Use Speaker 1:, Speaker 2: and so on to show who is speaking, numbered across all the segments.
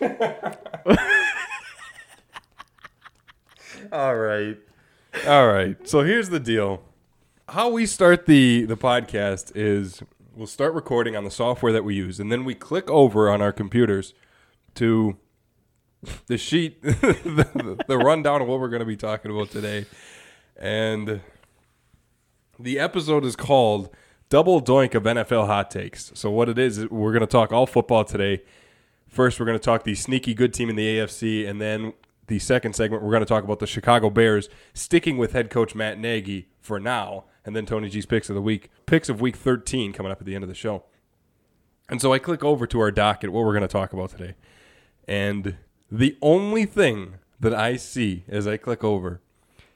Speaker 1: All right. All right. So here's the deal. How we start the the podcast is we'll start recording on the software that we use, and then we click over on our computers to the sheet, the, the rundown of what we're going to be talking about today, and the episode is called "Double Doink of NFL Hot Takes." So what it is, we're going to talk all football today. First, we're going to talk the sneaky good team in the AFC, and then the second segment, we're going to talk about the Chicago Bears sticking with head coach Matt Nagy for now, and then Tony G's picks of the week, picks of week 13 coming up at the end of the show. And so I click over to our docket, what we're going to talk about today. And the only thing that I see as I click over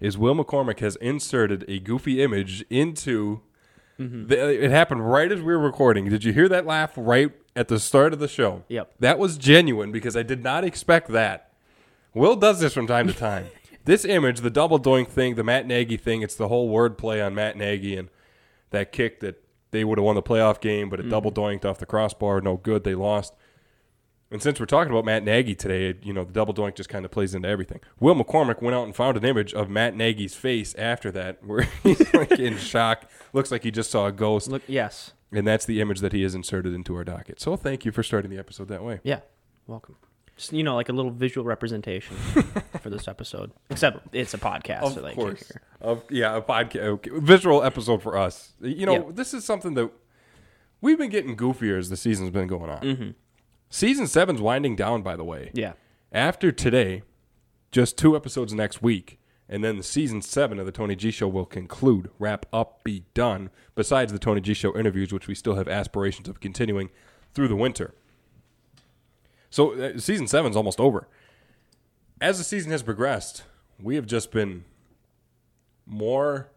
Speaker 1: is Will McCormick has inserted a goofy image into. Mm-hmm. The, uh, it happened right as we were recording. Did you hear that laugh right at the start of the show?
Speaker 2: Yep.
Speaker 1: That was genuine because I did not expect that. Will does this from time to time. this image, the double doink thing, the Matt Nagy thing, it's the whole word play on Matt Nagy and that kick that they would have won the playoff game, but it mm-hmm. double doinked off the crossbar. No good. They lost. And since we're talking about Matt Nagy today, you know, the double doink just kind of plays into everything. Will McCormick went out and found an image of Matt Nagy's face after that, where he's like in shock. Looks like he just saw a ghost.
Speaker 2: Look, yes.
Speaker 1: And that's the image that he has inserted into our docket. So thank you for starting the episode that way.
Speaker 2: Yeah. Welcome. Just, you know, like a little visual representation for this episode. Except it's a podcast,
Speaker 1: Of
Speaker 2: so they
Speaker 1: course. Of, yeah, a podcast, okay. visual episode for us. You know,
Speaker 2: Yeah.
Speaker 1: this is something that we've been getting goofier as the season's been going on.
Speaker 2: Mm-hmm.
Speaker 1: Season seven's winding down, by the way.
Speaker 2: Yeah.
Speaker 1: After today, just two episodes next week, and then the season seven of the Tony G Show will conclude, wrap up, be done. Besides the Tony G Show interviews, which we still have aspirations of continuing through the winter. So uh, season seven's almost over. As the season has progressed, we have just been more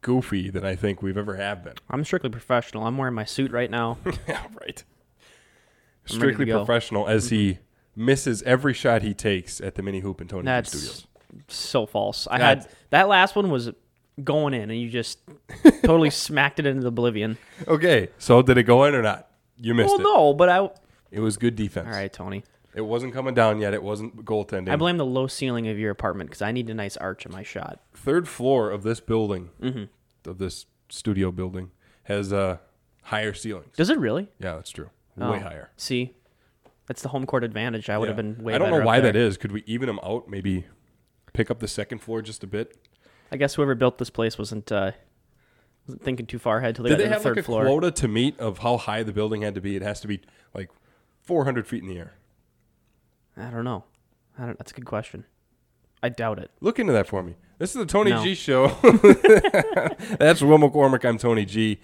Speaker 1: goofy than I think we've ever have been.
Speaker 2: I'm strictly professional. I'm wearing my suit right now.
Speaker 1: yeah, right.
Speaker 2: I'm ready to
Speaker 1: Strictly.
Speaker 2: Mm-hmm.
Speaker 1: professional as he misses every shot he takes at the mini hoop in Tony
Speaker 2: That's
Speaker 1: Studios.
Speaker 2: so false. I
Speaker 1: That's-
Speaker 2: had that last one was going in, and you just totally smacked it into oblivion.
Speaker 1: Okay, so did it go in or not? You missed
Speaker 2: Well,
Speaker 1: it.
Speaker 2: no, but I.
Speaker 1: It was good defense.
Speaker 2: All right, Tony.
Speaker 1: It wasn't coming down yet. It wasn't goaltending.
Speaker 2: I blame the low ceiling of your apartment because I need a nice arch in my shot.
Speaker 1: Third floor of this building,
Speaker 2: Mm-hmm.
Speaker 1: of this studio building, has uh, higher ceilings.
Speaker 2: Does it really?
Speaker 1: Yeah, that's true.
Speaker 2: Oh,
Speaker 1: Way higher.
Speaker 2: See, that's the home court advantage. I would have
Speaker 1: Yeah.
Speaker 2: been way.
Speaker 1: I don't know why that is. Could we even them out? Maybe pick up the second floor just a bit.
Speaker 2: I guess whoever built this place wasn't uh, wasn't thinking too far ahead till they
Speaker 1: Did
Speaker 2: got
Speaker 1: they
Speaker 2: to the
Speaker 1: have
Speaker 2: third
Speaker 1: like a
Speaker 2: floor.
Speaker 1: quota to meet of how high the building had to be? It has to be like 400 feet in the air.
Speaker 2: I don't know. I don't, that's a good question. I doubt it.
Speaker 1: Look into that for me. This is the Tony
Speaker 2: No.
Speaker 1: G show. That's Will McCormick. I'm Tony G.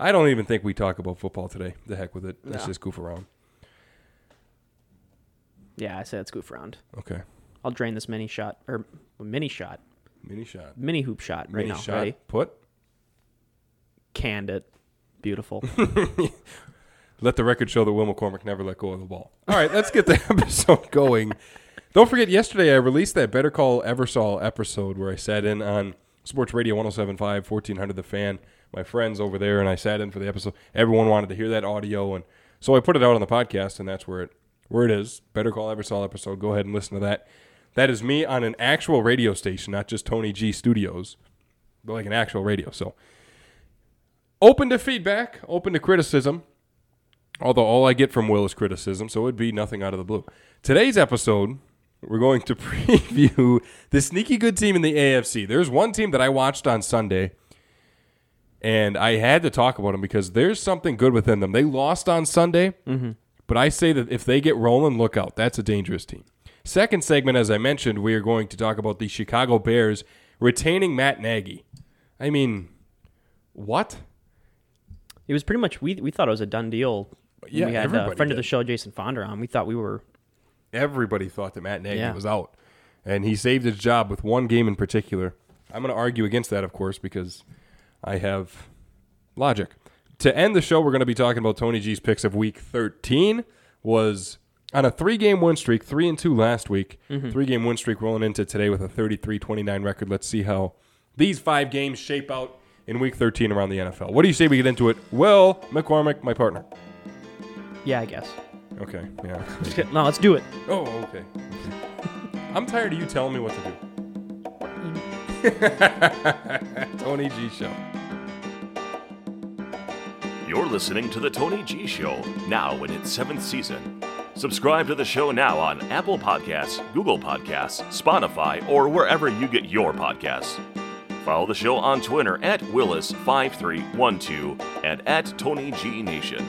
Speaker 1: I don't even think we talk about football today. The heck with it. Let's
Speaker 2: No.
Speaker 1: just goof around.
Speaker 2: Yeah, I say let's goof around.
Speaker 1: Okay.
Speaker 2: I'll drain this mini shot or mini shot,
Speaker 1: Mini shot.
Speaker 2: mini hoop shot right
Speaker 1: Mini
Speaker 2: now.
Speaker 1: shot.
Speaker 2: Ready?
Speaker 1: Put.
Speaker 2: Canned it. Beautiful.
Speaker 1: Let the record show that Will McCormick never let go of the ball. All right, let's get the episode going. Don't forget, yesterday I released that Better Call Eversol episode where I sat in on Sports Radio 1075, 1400 The Fan, my friends over there, and I sat in for the episode. Everyone wanted to hear that audio, and so I put it out on the podcast, and that's where it where it is. Better Call Eversol episode. Go ahead and listen to that. That is me on an actual radio station, not just Tony G Studios, but like an actual radio. So open to feedback, open to criticism. Although all I get from Will is criticism, so it'd be nothing out of the blue. Today's episode, we're going to preview the sneaky good team in the AFC. There's one team that I watched on Sunday, and I had to talk about them because there's something good within them. They lost on Sunday, but I say that if they get rolling, look out. That's a dangerous team. Second segment, as I mentioned, we are going to talk about the Chicago Bears retaining Matt Nagy. I mean, what?
Speaker 2: it was pretty much we we thought it was a done deal.
Speaker 1: Yeah,
Speaker 2: we had a
Speaker 1: everybody
Speaker 2: friend of the show, Jason Fonder, on. We thought we were
Speaker 1: everybody thought that Matt Nagy
Speaker 2: Yeah.
Speaker 1: was out, and he saved his job with one game in particular. I'm going to argue against that, of course, because I have logic. To end the show, we're going to be talking about Tony G's picks of Week 13. Was on a three-game win streak, three and two last week. Mm-hmm. Three-game win streak rolling into today with a 33-29 record. Let's see how these five games shape out in Week 13 around the NFL. What do you say we get into it? Well, McCormick, my partner.
Speaker 2: yeah, I guess.
Speaker 1: Okay. Yeah.
Speaker 2: No, let's do it.
Speaker 1: Oh, okay. okay. I'm tired of you telling me what to do. Mm. Tony G Show.
Speaker 3: You're listening to The Tony G Show, now in its seventh season. Subscribe to the show now on Apple Podcasts, Google Podcasts, Spotify, or wherever you get your podcasts. Follow the show on Twitter at Willis5312 and at Tony G Nation.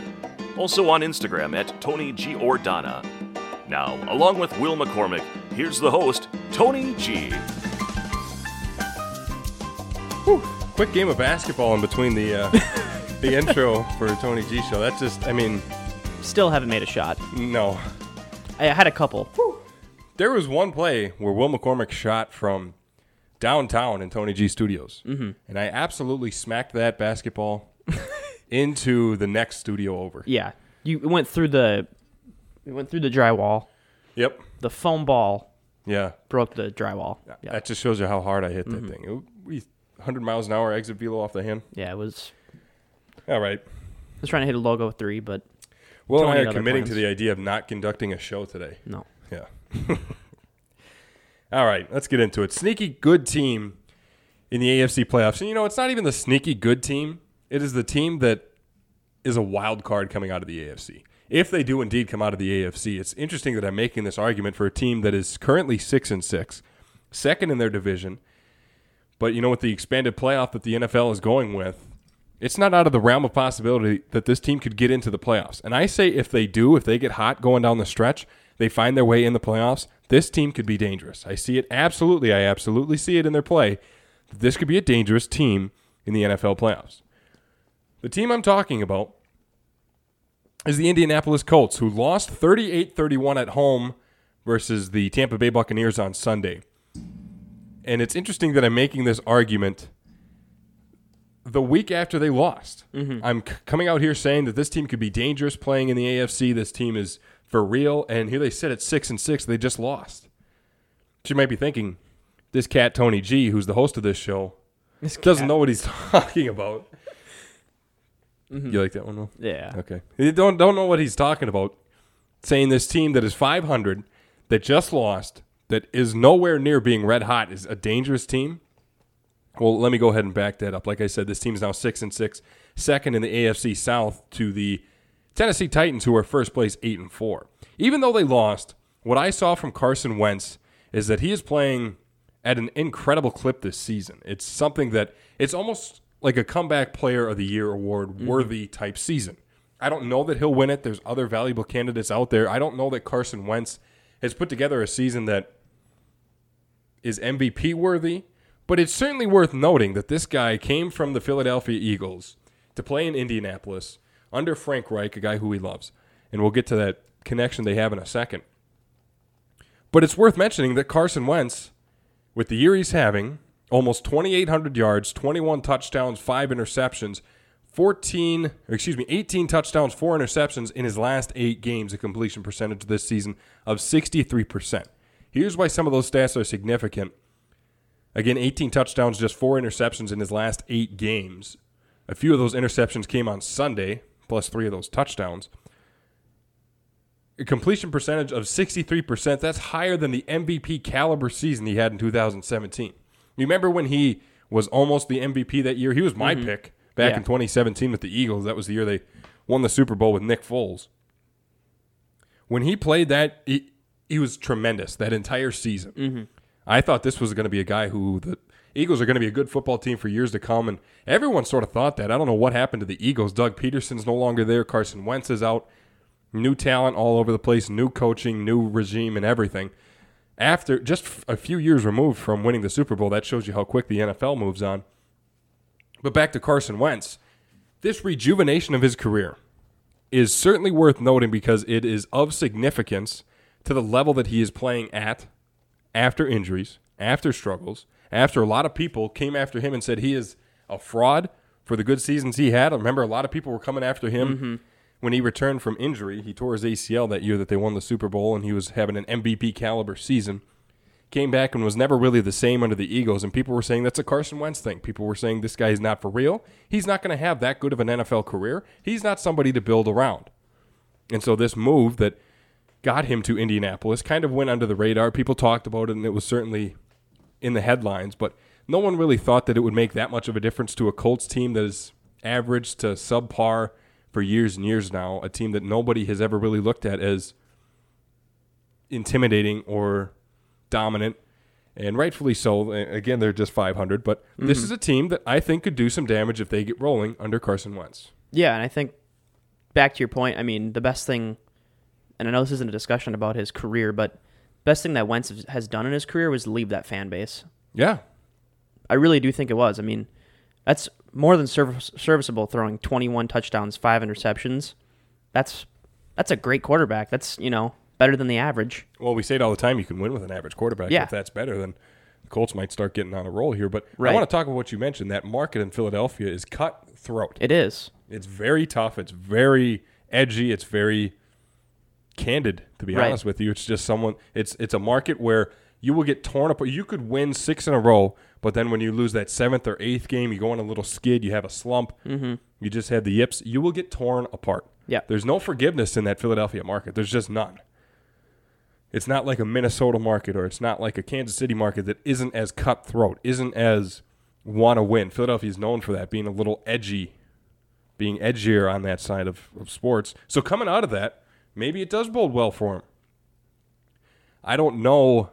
Speaker 3: Also on Instagram at Tony G Ordana. Now, along with Will McCormick, here's the host, Tony G.
Speaker 1: Whew. Quick game of basketball in between the uh, the intro for Tony G Show. That's just, I mean,
Speaker 2: Still haven't made a shot.
Speaker 1: no.
Speaker 2: I had a couple.
Speaker 1: There was one play where Will McCormick shot from downtown in Tony G Studios, mm-hmm. and I absolutely smacked that basketball into the next studio over.
Speaker 2: Yeah, you it went through the it went through the drywall.
Speaker 1: Yep.
Speaker 2: The foam ball
Speaker 1: Yeah.
Speaker 2: broke the drywall. Yeah,
Speaker 1: That just shows you how hard I hit that thing. It, we 100 miles an hour exit velo off the hand.
Speaker 2: yeah. It was.
Speaker 1: All right.
Speaker 2: I was trying to hit a logo three, but Tony
Speaker 1: I are
Speaker 2: other
Speaker 1: committing to the idea of not conducting a show today.
Speaker 2: no.
Speaker 1: Yeah. All right, let's get into it. Sneaky good team in the AFC playoffs. And you know, it's not even the sneaky good team. It is the team that is a wild card coming out of the AFC. If they do indeed come out of the AFC, it's interesting that I'm making this argument for a team that is currently 6 and 6, second in their division. But you know, with the expanded playoff that the NFL is going with, it's not out of the realm of possibility that this team could get into the playoffs. And I say if they do, if they get hot going down the stretch, they find their way in the playoffs, this team could be dangerous. I see it absolutely. I absolutely see it in their play. This could be a dangerous team in the NFL playoffs. The team I'm talking about is the Indianapolis Colts, who lost 38 31 at home versus the Tampa Bay Buccaneers on Sunday. And it's interesting that I'm making this argument the week after they lost. Mm-hmm. I'm c- coming out here saying that this team could be dangerous playing in the AFC. This team is for real, and here they sit at six and six. They just lost. So you might be thinking, this cat Tony G, who's the host of this show, doesn't know what he's talking about. Mm-hmm. You like that one, Will?
Speaker 2: Yeah.
Speaker 1: Okay. You don't don't know what he's talking about. Saying this team that is 500 that just lost that is nowhere near being red hot is a dangerous team. Well, let me go ahead and back that up. Like I said, this team is now 6 and 6, second in the AFC South to the Tennessee Titans who are first place 8 and 4. Even though they lost, what I saw from Carson Wentz is that he is playing at an incredible clip this season. It's something that it's almost like a comeback player of the year award mm-hmm. worthy type season. I don't know that he'll win it. There's other valuable candidates out there. I don't know that Carson Wentz has put together a season that is MVP worthy, but it's certainly worth noting that this guy came from the Philadelphia Eagles to play in Indianapolis under Frank Reich, a guy who he loves. And we'll get to that connection they have in a second. But it's worth mentioning that Carson Wentz, with the year he's having, almost 2,800 yards, 21 touchdowns, five interceptions, 14, or excuse me, 18 touchdowns, four interceptions in his last eight games, a completion percentage this season of 63%. Here's why some of those stats are significant. Again, 18 touchdowns, just four interceptions in his last eight games. A few of those interceptions came on Sunday, plus three of those touchdowns. A completion percentage of 63%, that's higher than the MVP caliber season he had in 2017. You remember when he was almost the MVP that year? He was my mm-hmm. pick back
Speaker 2: Yeah.
Speaker 1: in 2017 with the Eagles. That was the year they won the Super Bowl with Nick Foles. When he played that, he, he was tremendous that entire season. Mm-hmm. I thought this was going to be a guy who the Eagles are going to be a good football team for years to come, and everyone sort of thought that. I don't know what happened to the Eagles. Doug Pederson's no longer there. Carson Wentz is out. New talent all over the place, new coaching, new regime, and everything. After just a few years removed from winning the Super Bowl, that shows you how quick the NFL moves on. But back to Carson Wentz, this rejuvenation of his career is certainly worth noting because it is of significance to the level that he is playing at after injuries, after struggles, after a lot of people came after him and said he is a fraud for the good seasons he had. I remember a lot of people were coming after him mm-hmm. when he returned from injury. He tore his ACL that year that they won the Super Bowl, and he was having an MVP caliber season. Came back and was never really the same under the Eagles, and people were saying that's a Carson Wentz thing. People were saying this guy is not for real. He's not going to have that good of an NFL career. He's not somebody to build around. And so this move that got him to Indianapolis kind of went under the radar. People talked about it, and it was certainly in the headlines, but no one really thought that it would make that much of a difference to a Colts team that is average to subpar for years and years now, a team that nobody has ever really looked at as intimidating or dominant. And rightfully so. Again, they're just 500, but this mm-hmm. is a team that I think could do some damage if they get rolling under Carson Wentz.
Speaker 2: Yeah, and I think back to your point, I mean, the best thing, and I know this isn't a discussion about his career, but best thing that Wentz has- done in his career was leave that fan base.
Speaker 1: Yeah.
Speaker 2: I really do think it was. I mean, that's more than service, serviceable throwing 21 touchdowns, 5 interceptions. That's that's a great quarterback. That's, you know, better than the average.
Speaker 1: Well, we say it all the time. You can win with an average quarterback.
Speaker 2: Yeah.
Speaker 1: If that's better, then the Colts might start getting on a roll here. But I want to talk about what you mentioned. That market in Philadelphia is cutthroat.
Speaker 2: It is.
Speaker 1: It's very tough. It's very edgy. It's very candid, to be
Speaker 2: Right.
Speaker 1: honest with you. It's just someone. It's it's a market where you will get torn apart. You could win six in a row, but then when you lose that seventh or eighth game, you go on a little skid. You have a slump. Mm-hmm. You just had the yips. You will get torn apart.
Speaker 2: Yeah.
Speaker 1: There's no forgiveness in that Philadelphia market. There's just none. It's not like a Minnesota market or it's not like a Kansas City market that isn't as cutthroat, isn't as want to win. Philadelphia is known for that, being a little edgy, being edgier on that side of, of sports. So coming out of that, maybe it does bode well for him. I don't know.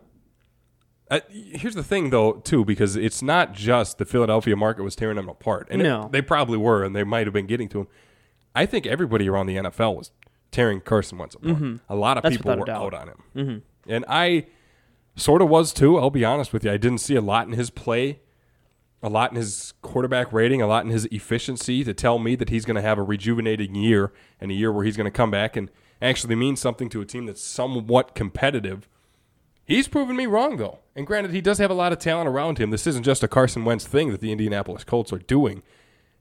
Speaker 1: Uh, here's the thing, though, too, because it's not just the Philadelphia market was tearing them apart, and it-
Speaker 2: No.
Speaker 1: they probably were, and they might have been getting to him. I think everybody around the NFL was tearing Carson Wentz apart. A lot of
Speaker 2: Mm-hmm. That's
Speaker 1: people were out on him, mm-hmm. and I sort of was too. I'll be honest with you. I didn't see a lot in his play, a lot in his quarterback rating, a lot in his efficiency to tell me that he's going to have a rejuvenating year and a year where he's going to come back and actually mean something to a team that's somewhat competitive. He's proven me wrong, though. And granted, he does have a lot of talent around him. This isn't just a Carson Wentz thing that the Indianapolis Colts are doing.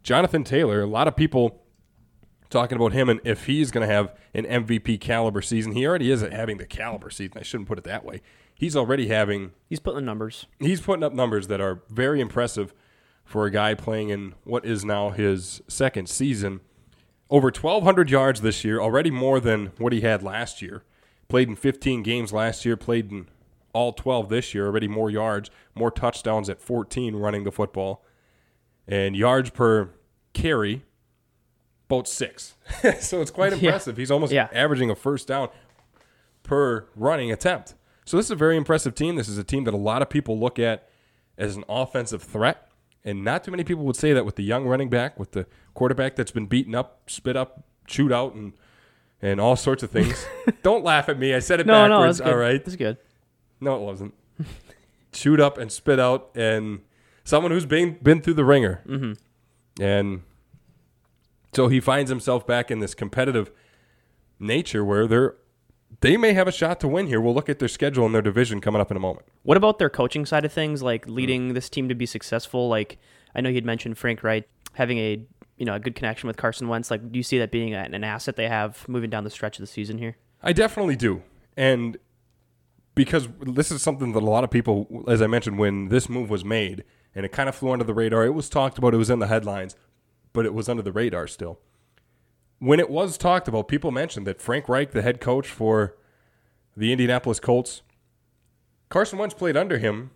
Speaker 1: Jonathan Taylor, a lot of people talking about him and if he's going to have an MVP caliber season. He already is having the caliber season. I shouldn't put it that way. He's already having
Speaker 2: He's putting the numbers.
Speaker 1: he's putting up numbers that are very impressive for a guy playing in what is now his second season. Over 1,200 yards this year, already more than what he had last year. Played in 15 games last year, played in all 12 this year, already more yards, more touchdowns at 14 running the football. And yards per carry, about six. so it's quite
Speaker 2: Yeah.
Speaker 1: impressive. He's almost
Speaker 2: Yeah.
Speaker 1: averaging a first down per running attempt. So this is a very impressive team. This is a team that a lot of people look at as an offensive threat, and not too many people would say that with the young running back, with the quarterback that's been beaten up, spit up, chewed out, and and all sorts of things. Don't laugh at me. I said it
Speaker 2: No, no,
Speaker 1: backwards.
Speaker 2: good.
Speaker 1: all right.
Speaker 2: That's good.
Speaker 1: No, it wasn't. chewed up and spit out, and someone who's been been through the ringer, mm-hmm. and so he finds himself back in this competitive nature where they're they may have a shot to win here. We'll look at their schedule and their division coming up in a moment.
Speaker 2: What about their coaching side of things, like mm-hmm. leading this team to be successful? Like I know you'd mentioned Frank Reich having a you know a good connection with Carson Wentz. Like, do you see that being an asset they have moving down the stretch of the season here?
Speaker 1: I definitely do. And because this is something that a lot of people, as I mentioned, when this move was made and it kind of flew under the radar, it was talked about, it was in the headlines, but it was under the radar still. When it was talked about, people mentioned that Frank Reich, the head coach for the Indianapolis Colts, Carson Wentz played under him.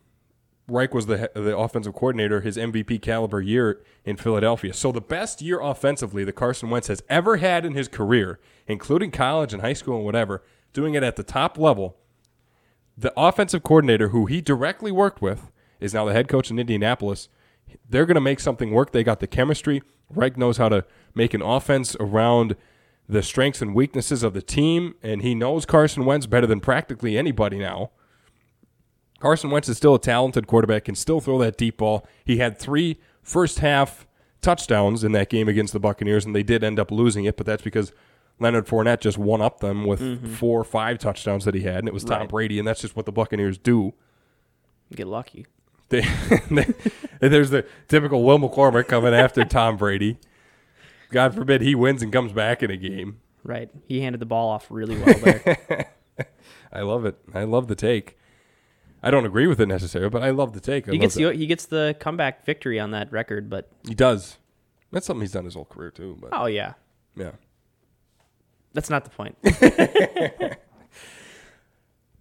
Speaker 1: Reich was the the offensive coordinator, his MVP caliber year in Philadelphia. So the best year offensively that Carson Wentz has ever had in his career, including college and high school and whatever, doing it at the top level. The offensive coordinator who he directly worked with is now the head coach in Indianapolis. They're going to make something work. They got the chemistry. Reich knows how to make an offense around the strengths and weaknesses of the team, and he knows Carson Wentz better than practically anybody now. Carson Wentz is still a talented quarterback, can still throw that deep ball. He had three first half touchdowns in that game against the Buccaneers, and they did end up losing it, but that's because Leonard Fournette just one up them with mm-hmm. four or five touchdowns that he had, and it was Tom
Speaker 2: Right.
Speaker 1: Brady, and that's just what the Buccaneers do.
Speaker 2: Get lucky.
Speaker 1: They, they- there's the typical Will McCormick coming after Tom Brady. God forbid he wins and comes back in a game.
Speaker 2: Right. He handed the ball off really well there.
Speaker 1: I love it. I love the take. I don't agree with it necessarily, but I love the take. I
Speaker 2: he gets
Speaker 1: the-
Speaker 2: he gets the comeback victory on that record, but
Speaker 1: He does. That's something he's done his whole career too. But
Speaker 2: oh yeah.
Speaker 1: yeah,
Speaker 2: That's not the point.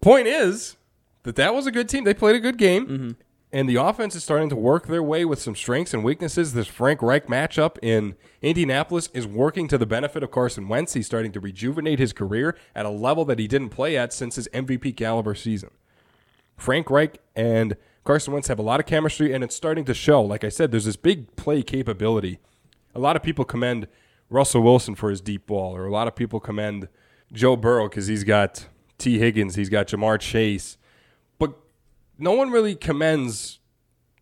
Speaker 1: Point is that that was a good team. They played a good game.
Speaker 2: Mm-hmm.
Speaker 1: And the offense is starting to work their way with some strengths and weaknesses. This Frank Reich matchup in Indianapolis is working to the benefit of Carson Wentz. He's starting to rejuvenate his career at a level that he didn't play at since his MVP caliber season. Frank Reich and Carson Wentz have a lot of chemistry, and it's starting to show. Like I said, there's this big play capability. A lot of people commend Russell Wilson for his deep ball, or a lot of people commend Joe Burrow because he's got Tee Higgins, he's got Ja'Marr Chase. No one really commends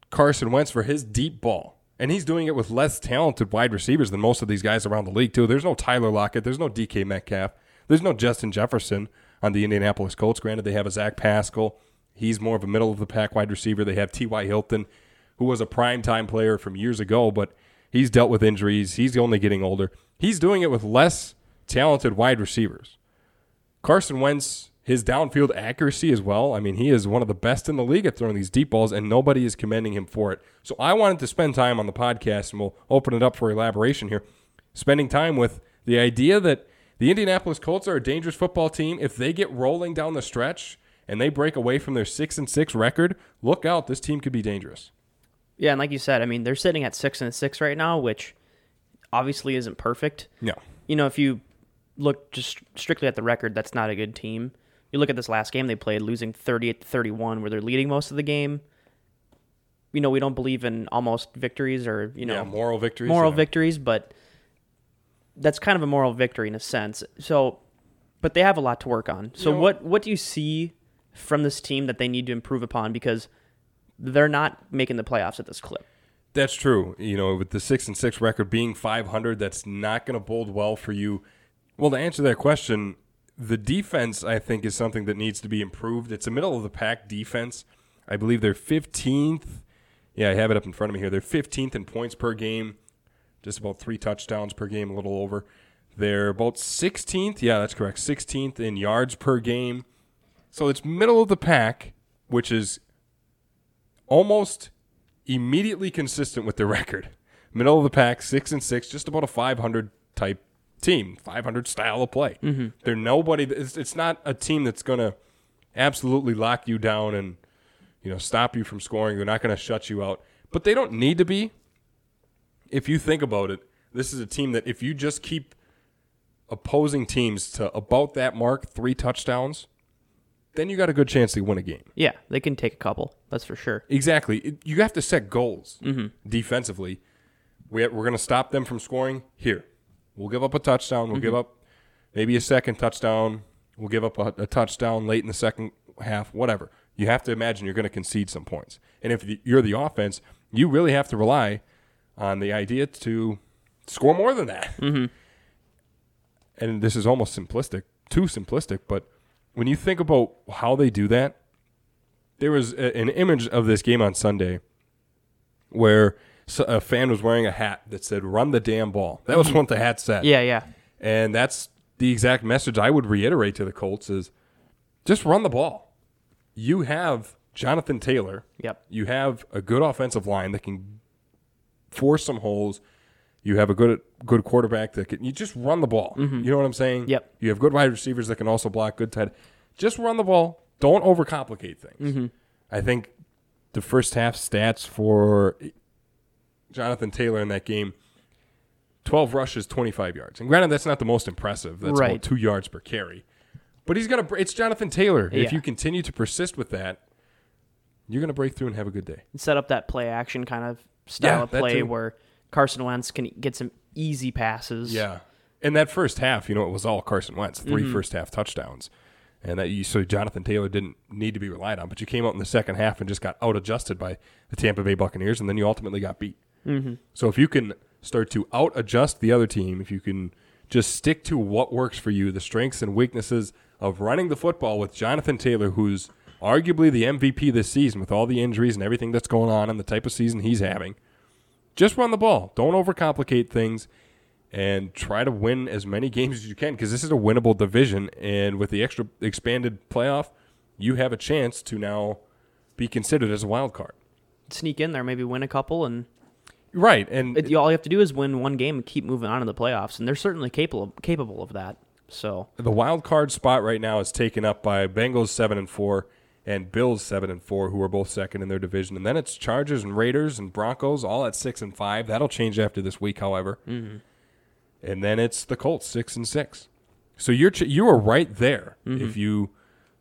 Speaker 1: Carson Wentz for his deep ball. And he's doing it with less talented wide receivers than most of these guys around the league, too. There's no Tyler Lockett. There's no DK Metcalf. There's no Justin Jefferson on the Indianapolis Colts. Granted, they have a Zach Pascal. He's more of a middle of the pack wide receiver. They have T.Y. Hilton, who was a prime time player from years ago, but he's dealt with injuries. He's only getting older. He's doing it with less talented wide receivers. Carson Wentz, his downfield accuracy as well. I mean, he is one of the best in the league at throwing these deep balls, and nobody is commending him for it. So I wanted to spend time on the podcast, and we'll open it up for elaboration here. Spending time with the idea that the Indianapolis Colts are a dangerous football team. If they get rolling down the stretch and they break away from their six and six record, look out. This team could be dangerous.
Speaker 2: Yeah, and like you said, I mean, they're sitting at six and six right now, which obviously isn't perfect.
Speaker 1: No.
Speaker 2: You know, if you look just strictly at the record, that's not a good team. You look at this last game they played, losing 38 to 31, where they're leading most of the game. You know, we don't believe in almost victories or, you know,
Speaker 1: yeah, moral victories.
Speaker 2: moral
Speaker 1: yeah.
Speaker 2: victories, but that's kind of a moral victory in a sense. So, but they have a lot to work on. So,
Speaker 1: You know-
Speaker 2: what what do you see from this team that they need to improve upon because they're not making the playoffs at this clip?
Speaker 1: That's true. You know, with the six and six record being 500, that's not going to bode well for you. Well, to answer that question, the defense I think is something that needs to be improved. It's a middle of the pack defense. I believe they're 15th. Yeah, I have it up in front of me here. They're 15th in points per game, just about three touchdowns per game, a little over. They're about 16th. Yeah, that's correct. 16th in yards per game. So it's middle of the pack, which is almost immediately consistent with the record. Middle of the pack, six and six, just about a 500 type team, 500 style of play. Mm-hmm. They're nobody. It's, it's not a team that's going to absolutely lock you down and you know stop you from scoring. They're not going to shut you out, but they don't need to be. If you think about it, this is a team that if you just keep opposing teams to about that mark, three touchdowns, then you got a good chance to win a game.
Speaker 2: Yeah, they can take a couple. That's for sure.
Speaker 1: Exactly. It- You have to set goals defensively. We, we're going to stop them from scoring here. We'll give up a touchdown. We'll give mm-hmm. up maybe a second touchdown. We'll give up a, a touchdown late in the second half, whatever. You have to imagine you're going to concede some points. And if you're the offense, you really have to rely on the idea to score more than that. Mm-hmm. And this is almost simplistic, too simplistic, but when you think about how they do that, there was a, an image of this game on Sunday where s- a fan was wearing a hat that said "Run the damn ball." That was mm-hmm. what the hat said.
Speaker 2: Yeah, yeah.
Speaker 1: and that's the exact message I would reiterate to the Colts: is just run the ball. You have Jonathan Taylor.
Speaker 2: Yep.
Speaker 1: You have a good offensive line that can force some holes. You have a good good quarterback that can. You just run the ball. Mm-hmm. You know what I'm saying?
Speaker 2: Yep.
Speaker 1: You have good wide receivers that can also block. Good tight. Just run the ball. Don't overcomplicate things. Mm-hmm. I think the first half stats for Jonathan Taylor in that game 12 rushes, 25 yards. And granted, that's not the most impressive. That's
Speaker 2: Right.
Speaker 1: about two yards per carry. But he's to, it's Jonathan Taylor. If you continue to persist with that, you're going to break through and have a good day.
Speaker 2: set up that play action kind of style
Speaker 1: Yeah,
Speaker 2: of play where Carson Wentz can get some easy passes.
Speaker 1: Yeah. In that first half, you know, it was all Carson Wentz, 3
Speaker 2: Mm-hmm.
Speaker 1: first half touchdowns. And that you, so Jonathan Taylor didn't need to be relied on. But you came out in the second half and just got out adjusted by the Tampa Bay Buccaneers, and then you ultimately got beat.
Speaker 2: Mm-hmm.
Speaker 1: So if you can start to out adjust the other team, if you can just stick to what works for you, the strengths and weaknesses of running the football with Jonathan Taylor, who's arguably the MVP this season with all the injuries and everything that's going on and the type of season he's having, just run the ball. Don't overcomplicate things and try to win as many games as you can because this is a winnable division. And with the extra expanded playoff, you have a chance to now be considered as a wild card.
Speaker 2: Sneak in there, maybe win a couple, and
Speaker 1: Right. And
Speaker 2: it, all you have to do is win one game and keep moving on to the playoffs. And they're certainly capable capable of that. So
Speaker 1: The wild card spot right now is taken up by Bengals seven and four and Bills seven and four, who are both second in their division. And then it's Chargers and Raiders and Broncos all at six and five. That'll change after this week, however. Mm-hmm. And then it's the Colts six and six. So you're ch- you are right there if mm-hmm. you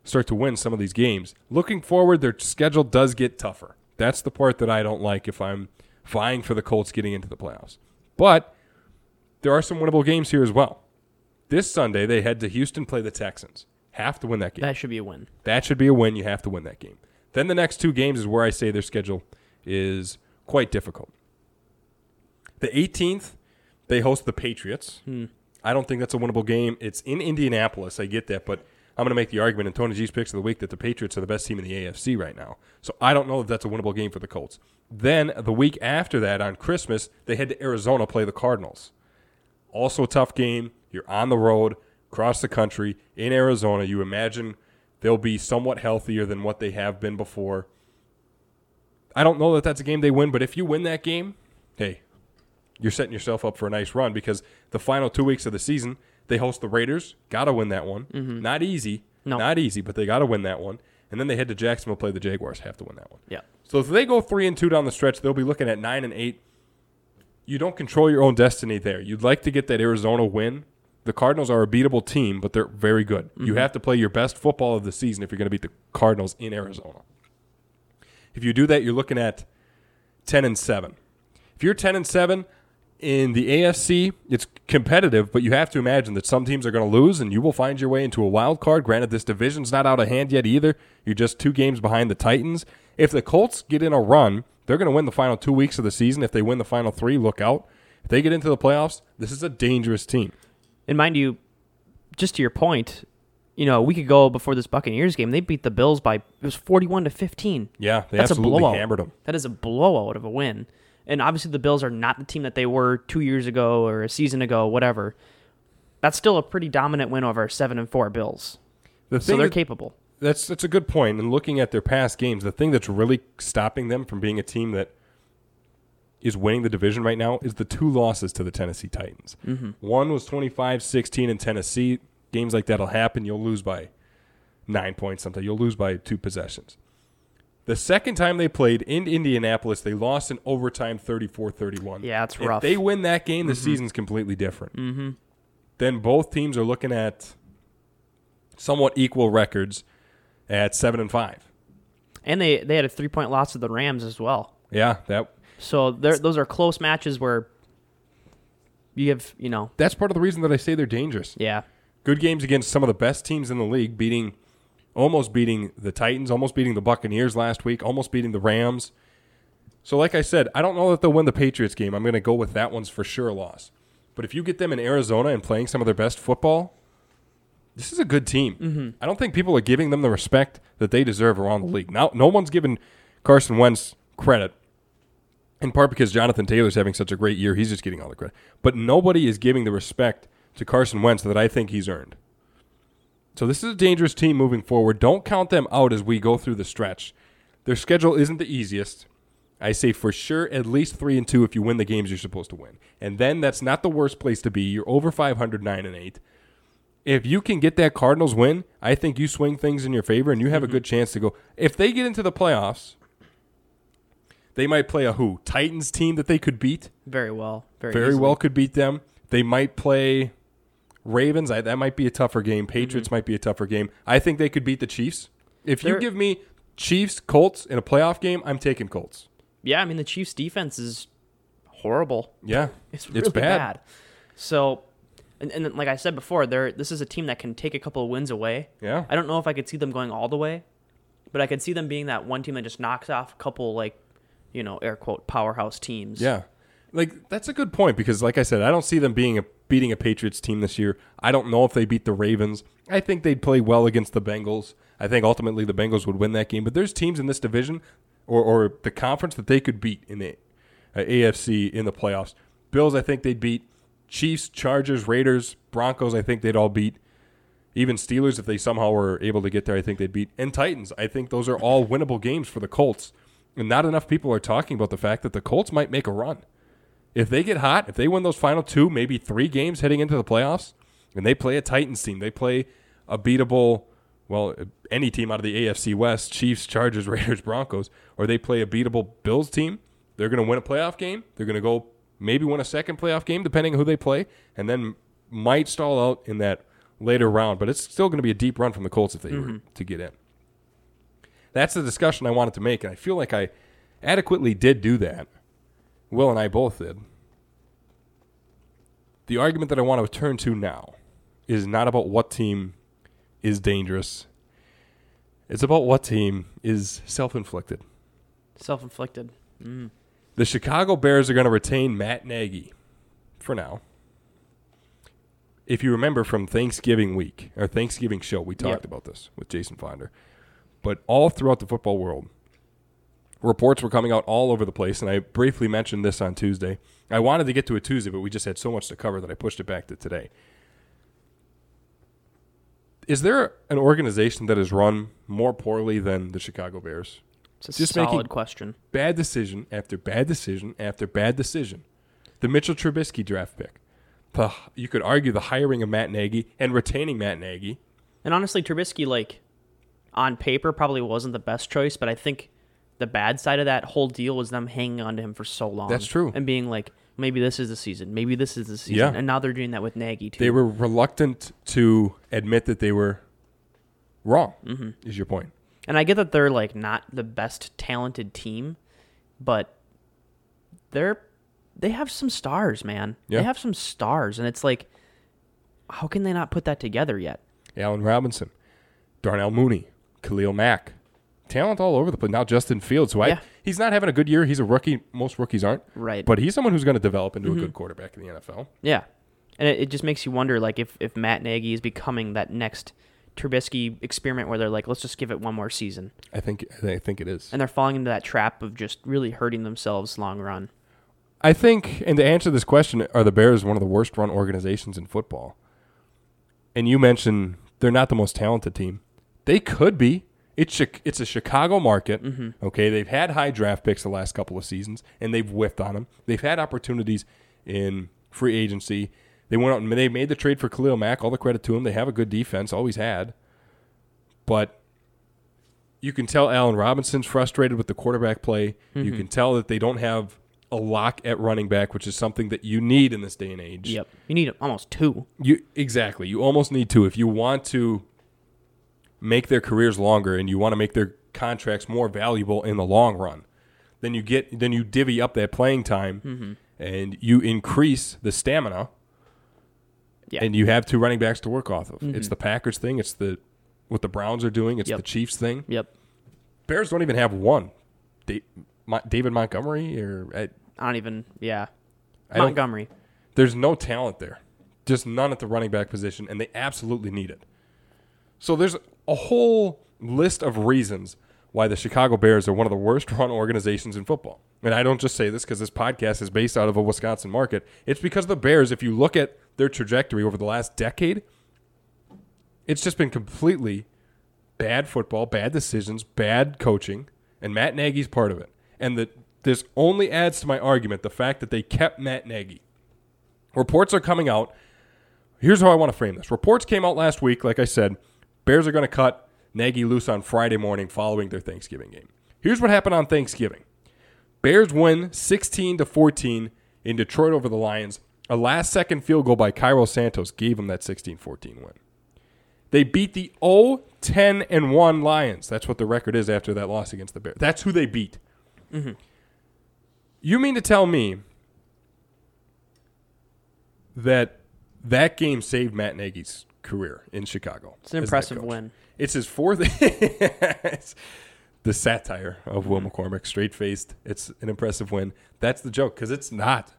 Speaker 1: start to win some of these games. Looking forward, their schedule does get tougher. That's the part that I don't like if I'm vying for the Colts getting into the playoffs. But there are some winnable games here as well. This Sunday they head to Houston play the Texans. Have to win that game.
Speaker 2: that should be a win.
Speaker 1: That should be a win. You have to win that game. Then the next two games is where I say their schedule is quite difficult. The 18th, they host the Patriots. Hmm. I don't think that's a winnable game. It's in Indianapolis. I get that, but I'm going to make the argument in Tony G's picks of the week that the Patriots are the best team in the AFC right now. So I don't know if that's a winnable game for the Colts. Then the week after that, on Christmas, they head to Arizona play the Cardinals. Also a tough game. You're on the road, across the country, in Arizona. You imagine they'll be somewhat healthier than what they have been before. I don't know that that's a game they win, but if you win that game, hey, you're setting yourself up for a nice run because the final two weeks of the season, they host the Raiders. Got to win that one. Mm-hmm. Not easy.
Speaker 2: No.
Speaker 1: Not easy, but they got to win that one. And then they head to Jacksonville, play the Jaguars. Have to win that one.
Speaker 2: Yeah.
Speaker 1: So if they go three and two down the stretch, they'll be looking at nine and eight. You don't control your own destiny there. You'd like to get that Arizona win. The Cardinals are a beatable team, but they're very good. You mm-hmm. have to play your best football of the season if you're going to beat the Cardinals in Arizona. If you do that, you're looking at ten and seven. If you're ten and seven in the AFC, it's competitive, but you have to imagine that some teams are going to lose, and you will find your way into a wild card. Granted, this division's not out of hand yet either. You're just two games behind the Titans. If the Colts get in a run, they're going to win the final two weeks of the season. If they win the final three, look out. If they get into the playoffs, this is a dangerous team.
Speaker 2: And mind you, just to your point, you know, a week ago before this Buccaneers game, they beat the Bills by it was forty-one to fifteen.
Speaker 1: Yeah, they
Speaker 2: That's a
Speaker 1: absolutely
Speaker 2: blowout.
Speaker 1: hammered them.
Speaker 2: That is a blowout of a win. And obviously, the Bills are not the team that they were two years ago or a season ago, whatever. That's still a pretty dominant win over seven and four Bills.
Speaker 1: The
Speaker 2: So they're
Speaker 1: that-
Speaker 2: capable.
Speaker 1: That's that's a good point. And looking at their past games, the thing that's really stopping them from being a team that is winning the division right now is the two losses to the Tennessee Titans. Mm-hmm. One was 25-16 in Tennessee. Games like that'll happen. You'll lose by nine points sometimes. You'll lose by two possessions. The second time they played in Indianapolis, they lost in overtime 34-31.
Speaker 2: Yeah, it's
Speaker 1: If
Speaker 2: rough.
Speaker 1: they win that game, the season's completely different. Mm-hmm. Then both teams are looking at somewhat equal records at seven and five.
Speaker 2: And they, they had a three point loss to the Rams as well.
Speaker 1: Yeah, that
Speaker 2: So those are close matches where you have, you know,
Speaker 1: that's part of the reason that I say they're dangerous.
Speaker 2: yeah.
Speaker 1: Good games against some of the best teams in the league, beating almost beating the Titans, almost beating the Buccaneers last week, almost beating the Rams. So like I said, I don't know that they'll win the Patriots game. I'm going to go with that one's for sure a loss. But if you get them in Arizona and playing some of their best football, this is a good team. Mm-hmm. I don't think people are giving them the respect that they deserve around the league. Now, no one's given Carson Wentz credit in part because Jonathan Taylor's having such a great year, he's just getting all the credit. But nobody is giving the respect to Carson Wentz that I think he's earned. So this is a dangerous team moving forward. Don't count them out as we go through the stretch. Their schedule isn't the easiest. I say for sure at least three and two if you win the games you're supposed to win. And then that's not the worst place to be. You're over 500, nine and eight. If you can get that Cardinals win, I think you swing things in your favor and you have a mm-hmm. good chance to go. If they get into the playoffs, they might play a who? Titans team that they could beat.
Speaker 2: Very well. Very,
Speaker 1: Very
Speaker 2: easily.
Speaker 1: well could beat them. They might play Ravens. I, that might be a tougher game. Mm-hmm. Patriots might be a tougher game. I think they could beat the Chiefs. If you
Speaker 2: They're-
Speaker 1: give me Chiefs, Colts in a playoff game, I'm taking Colts.
Speaker 2: Yeah, I mean the Chiefs' defense is horrible.
Speaker 1: Yeah,
Speaker 2: It's really bad. So, and, and like I said before, they're this is a team that can take a couple of wins away.
Speaker 1: Yeah.
Speaker 2: I don't know if I could see them going all the way, but I could see them being that one team that just knocks off a couple like, you know, air quote powerhouse teams.
Speaker 1: Yeah. Like that's a good point because like I said, I don't see them being a beating a Patriots team this year. I don't know if they beat the Ravens. I think they'd play well against the Bengals. I think ultimately the Bengals would win that game, but there's teams in this division or, or the conference that they could beat in the uh, AFC in the playoffs. Bills, I think they'd beat Chiefs, Chargers, Raiders, Broncos, I think they'd all beat. Even Steelers, if they somehow were able to get there, I think they'd beat. And Titans, I think those are all winnable games for the Colts. And not enough people are talking about the fact that the Colts might make a run. If they get hot, if they win those final two, maybe three games heading into the playoffs, and they play a Titans team, they play a beatable, well, any team out of the AFC West, Chiefs, Chargers, Raiders, Broncos, or they play a beatable Bills team, they're going to win a playoff game. They're going to go maybe win a second playoff game, depending on who they play, and then might stall out in that later round. But it's still going to be a deep run from the Colts if they were mm-hmm. to get in. That's the discussion I wanted to make, and I feel like I adequately did do that. Will and I both did. The argument that I want to turn to now is not about what team is dangerous. It's about what team is self-inflicted.
Speaker 2: Self-inflicted. Mm.
Speaker 1: The Chicago Bears are going to retain Matt Nagy for now. If you remember from Thanksgiving week or Thanksgiving show, we talked
Speaker 2: Yep.
Speaker 1: about this with Jason Finder. But all throughout the football world, reports were coming out all over the place, and I briefly mentioned this on Tuesday. I wanted to get to it Tuesday, but we just had so much to cover that I pushed it back to today. Is there an organization that is run more poorly than the Chicago Bears?
Speaker 2: It's a
Speaker 1: Just
Speaker 2: solid question.
Speaker 1: bad decision after bad decision after bad decision. The Mitchell Trubisky draft pick. You could argue the hiring of Matt Nagy and retaining Matt Nagy.
Speaker 2: And honestly, Trubisky, like on paper, probably wasn't the best choice, but I think the bad side of that whole deal was them hanging on to him for so long.
Speaker 1: That's true.
Speaker 2: And being like, maybe this is the season, maybe this is the season,
Speaker 1: Yeah.
Speaker 2: and now they're doing that with Nagy too.
Speaker 1: They were reluctant to admit that they were wrong. Mm-hmm. Is your point?
Speaker 2: And I get that they're like not the best talented team, but they're they have some stars, man.
Speaker 1: Yeah.
Speaker 2: They have some stars, and it's like, how can they not put that together yet?
Speaker 1: Allen Robinson, Darnell Mooney, Khalil Mack, talent all over the place. Now Justin Fields, who I,
Speaker 2: Yeah.
Speaker 1: he's not having a good year. He's a rookie. Most rookies aren't.
Speaker 2: Right.
Speaker 1: But he's someone who's going to develop into a mm-hmm. good quarterback in the NFL.
Speaker 2: Yeah, and it, it just makes you wonder, like if if Matt Nagy is becoming that next Trubisky experiment, where they're like, let's just give it one more season,
Speaker 1: I think. I think it is.
Speaker 2: and they're falling into that trap of just really hurting themselves long run.
Speaker 1: I think, and to answer this question, are the Bears one of the worst run organizations in football? And you mentioned they're not the most talented team. They could be. It's it's a Chicago market. Mm-hmm. Okay, they've had high draft picks the last couple of seasons, and they've whiffed on them. They've had opportunities in free agency. They went out and they made the trade for Khalil Mack. All the credit to them. They have a good defense, always had. But you can tell Allen Robinson's frustrated with the quarterback play. You mm-hmm. can tell that they don't have a lock at running back, which is something that you need in this day and age.
Speaker 2: Yep, you need almost two.
Speaker 1: You exactly. You almost need two if you want to make their careers longer and you want to make their contracts more valuable in the long run. Then you get then you divvy up that playing time
Speaker 2: Mm-hmm.
Speaker 1: and you increase the stamina
Speaker 2: Yeah. Mm-hmm.
Speaker 1: and you have two running backs to work off of. It's the Packers thing, it's the what the Browns are doing, it's
Speaker 2: Yep.
Speaker 1: the Chiefs thing.
Speaker 2: Yep,
Speaker 1: Bears don't even have one. Da- Mo- David Montgomery or uh,
Speaker 2: I don't even. Yeah,
Speaker 1: I
Speaker 2: Montgomery.
Speaker 1: There's no talent there. Just none at the running back position, and they absolutely need it. So there's a whole list of reasons why the Chicago Bears are one of the worst run organizations in football. And I don't just say this because this podcast is based out of a Wisconsin market. It's because the Bears, if you look at their trajectory over the last decade, it's just been completely bad football, bad decisions, bad coaching, and Matt Nagy's part of it. And that this only adds to my argument the fact that they kept Matt Nagy. Reports are coming out. Here's how I want to frame this. Reports came out last week, like I said. Bears are going to cut Nagy loose on Friday morning following their Thanksgiving game. Here's what happened on Thanksgiving. Bears win 16 to 14 in Detroit over the Lions. A last second field goal by Cairo Santos gave them that 16-14 win. They beat the 0 10 and 1 Lions. That's what the record is after that loss against the Bears. That's who they beat. Mm-hmm. You mean to tell me that that game saved Matt Nagy's career in Chicago?
Speaker 2: It's an
Speaker 1: as the head
Speaker 2: impressive win.
Speaker 1: It's his fourth. It's the satire of Will McCormick, straight faced. It's an impressive win. That's the joke because it's not.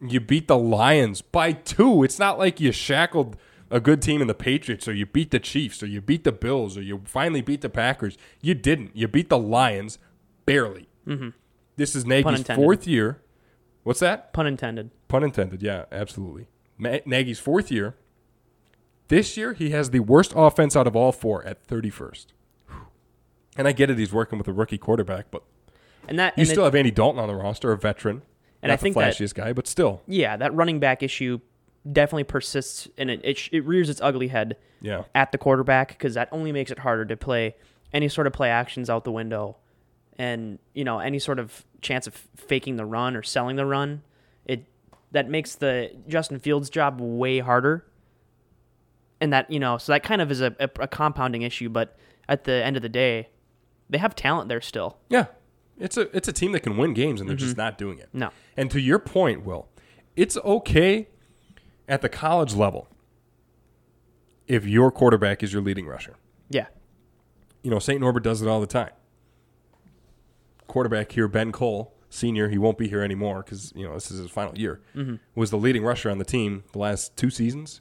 Speaker 1: You beat the Lions by two. It's not like you shackled a good team in the Patriots or you beat the Chiefs or you beat the Bills or you finally beat the Packers. You didn't. You beat the Lions barely. Mm-hmm. This is Nagy's fourth year. What's that?
Speaker 2: Pun intended.
Speaker 1: Pun intended. Yeah, absolutely. Nagy's fourth year. This year, he has the worst offense out of all four at 31st. And I get it, he's working with a rookie quarterback, but
Speaker 2: And that
Speaker 1: you
Speaker 2: and
Speaker 1: still
Speaker 2: it,
Speaker 1: have Andy Dalton on the roster, a veteran.
Speaker 2: And
Speaker 1: not
Speaker 2: I think
Speaker 1: the
Speaker 2: that-
Speaker 1: flashiest guy, but still.
Speaker 2: yeah, that running back issue definitely persists and it it, it rears its ugly head
Speaker 1: Yeah.
Speaker 2: at the quarterback because that only makes it harder to play any sort of play actions out the window, and you know any sort of chance of faking the run or selling the run. It that makes the Justin Fields job way harder, and that you know so that kind of is a, a, a compounding issue. But at the end of the day, they have talent there still.
Speaker 1: Yeah. It's a it's a team that can win games and they're just mm-hmm. not doing it.
Speaker 2: No.
Speaker 1: And to your point, Will, it's okay at the college level if your quarterback is your leading rusher.
Speaker 2: Yeah,
Speaker 1: You know, St. Norbert does it all the time. Quarterback here, Ben Cole, senior, he won't be here anymore because, you know, this is his final year, mm-hmm. was the leading rusher on the team the last two seasons.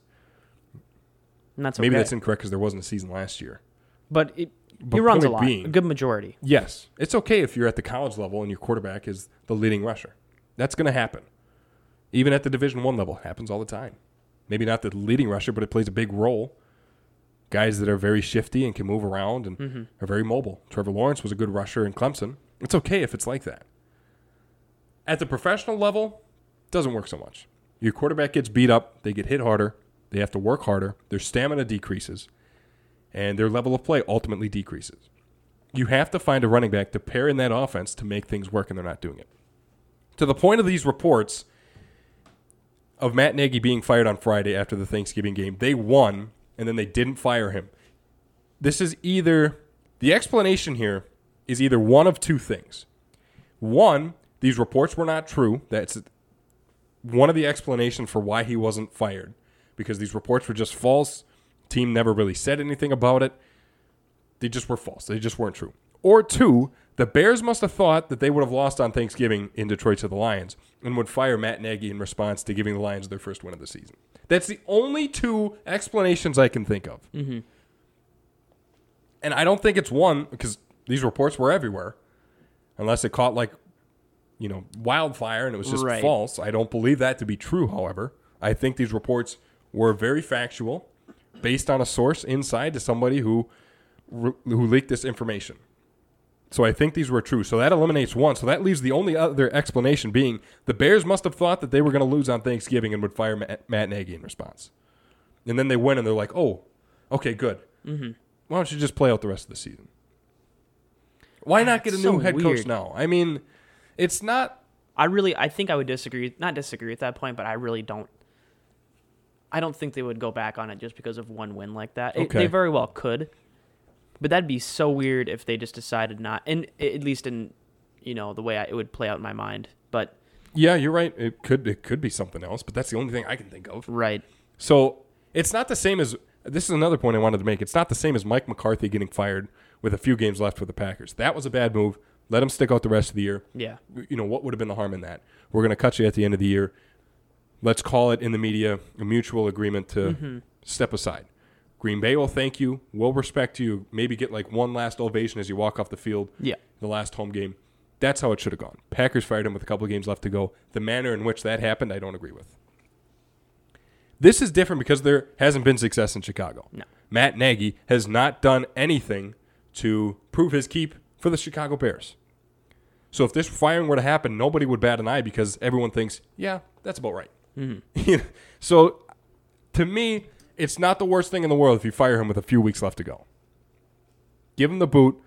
Speaker 2: And that's okay.
Speaker 1: Maybe that's incorrect because there wasn't a season last year.
Speaker 2: but it,
Speaker 1: But
Speaker 2: he runs a lot,
Speaker 1: being-
Speaker 2: a good majority.
Speaker 1: Yes, it's okay if you're at the college level and your quarterback is the leading rusher. That's going to happen. Even at the Division One level, happens all the time. Maybe not the leading rusher, but it plays a big role. Guys that are very shifty and can move around and mm-hmm. are very mobile. Trevor Lawrence was a good rusher in Clemson. It's okay if it's like that. At the professional level, doesn't work so much. Your quarterback gets beat up, they get hit harder, they have to work harder, their stamina decreases, and their level of play ultimately decreases. You have to find a running back to pair in that offense to make things work, and they're not doing it. To the point of these reports of Matt Nagy being fired on Friday after the Thanksgiving game, they won, and then they didn't fire him. This is either the explanation here is either one of two things. One, these reports were not true. That's one of the explanations for why he wasn't fired because these reports were just false. Team never really said anything about it. They just were false. They just weren't true. Or two, the Bears must have thought that they would have lost on Thanksgiving in Detroit to the Lions and would fire Matt Nagy in response to giving the Lions their first win of the season. That's the only two explanations I can think of. Mm-hmm. And I don't think it's one because these reports were everywhere, unless it caught like, you know, wildfire and it was just
Speaker 2: Right.
Speaker 1: false. I don't believe that to be true. However, I think these reports were very factual, based on a source inside to somebody who who leaked this information. So I think these were true. So that eliminates one. So that leaves the only other explanation being the Bears must have thought that they were going to lose on Thanksgiving and would fire Matt, Matt Nagy in response. And then they win and they're like, oh, okay, good. Mm-hmm. Why don't you just play out the rest of the season? Why not get a
Speaker 2: That's
Speaker 1: new
Speaker 2: so
Speaker 1: head coach now? I mean, it's not.
Speaker 2: I really, I think I would disagree. Not disagree at that point, but I really don't. I don't think they would go back on it just because of one win like that. It- they very well could, but that'd be so weird if they just decided not. And at least in, you know, the way I, it would play out in my mind. But
Speaker 1: Yeah, you're right. It could it could be something else, but that's the only thing I can think of.
Speaker 2: right,
Speaker 1: So it's not the same as this is another point I wanted to make. It's not the same as Mike McCarthy getting fired with a few games left for the Packers. That was a bad move. Let him stick out the rest of the year.
Speaker 2: yeah,
Speaker 1: You know what would have been the harm in that? We're going to cut you at the end of the year. Let's call it in the media a mutual agreement to mm-hmm. step aside. Green Bay will thank you. We'll respect you. Maybe get like one last ovation as you walk off the field.
Speaker 2: yeah,
Speaker 1: The last home game. That's how it should have gone. Packers fired him with a couple of games left to go. The manner in which that happened, I don't agree with. This is different because there hasn't been success in Chicago.
Speaker 2: No.
Speaker 1: Matt Nagy has not done anything to prove his keep for the Chicago Bears. So if this firing were to happen, nobody would bat an eye because everyone thinks, yeah, that's about right. Mm-hmm. so to me, it's not the worst thing in the world if you fire him with a few weeks left to go. Give him the boot,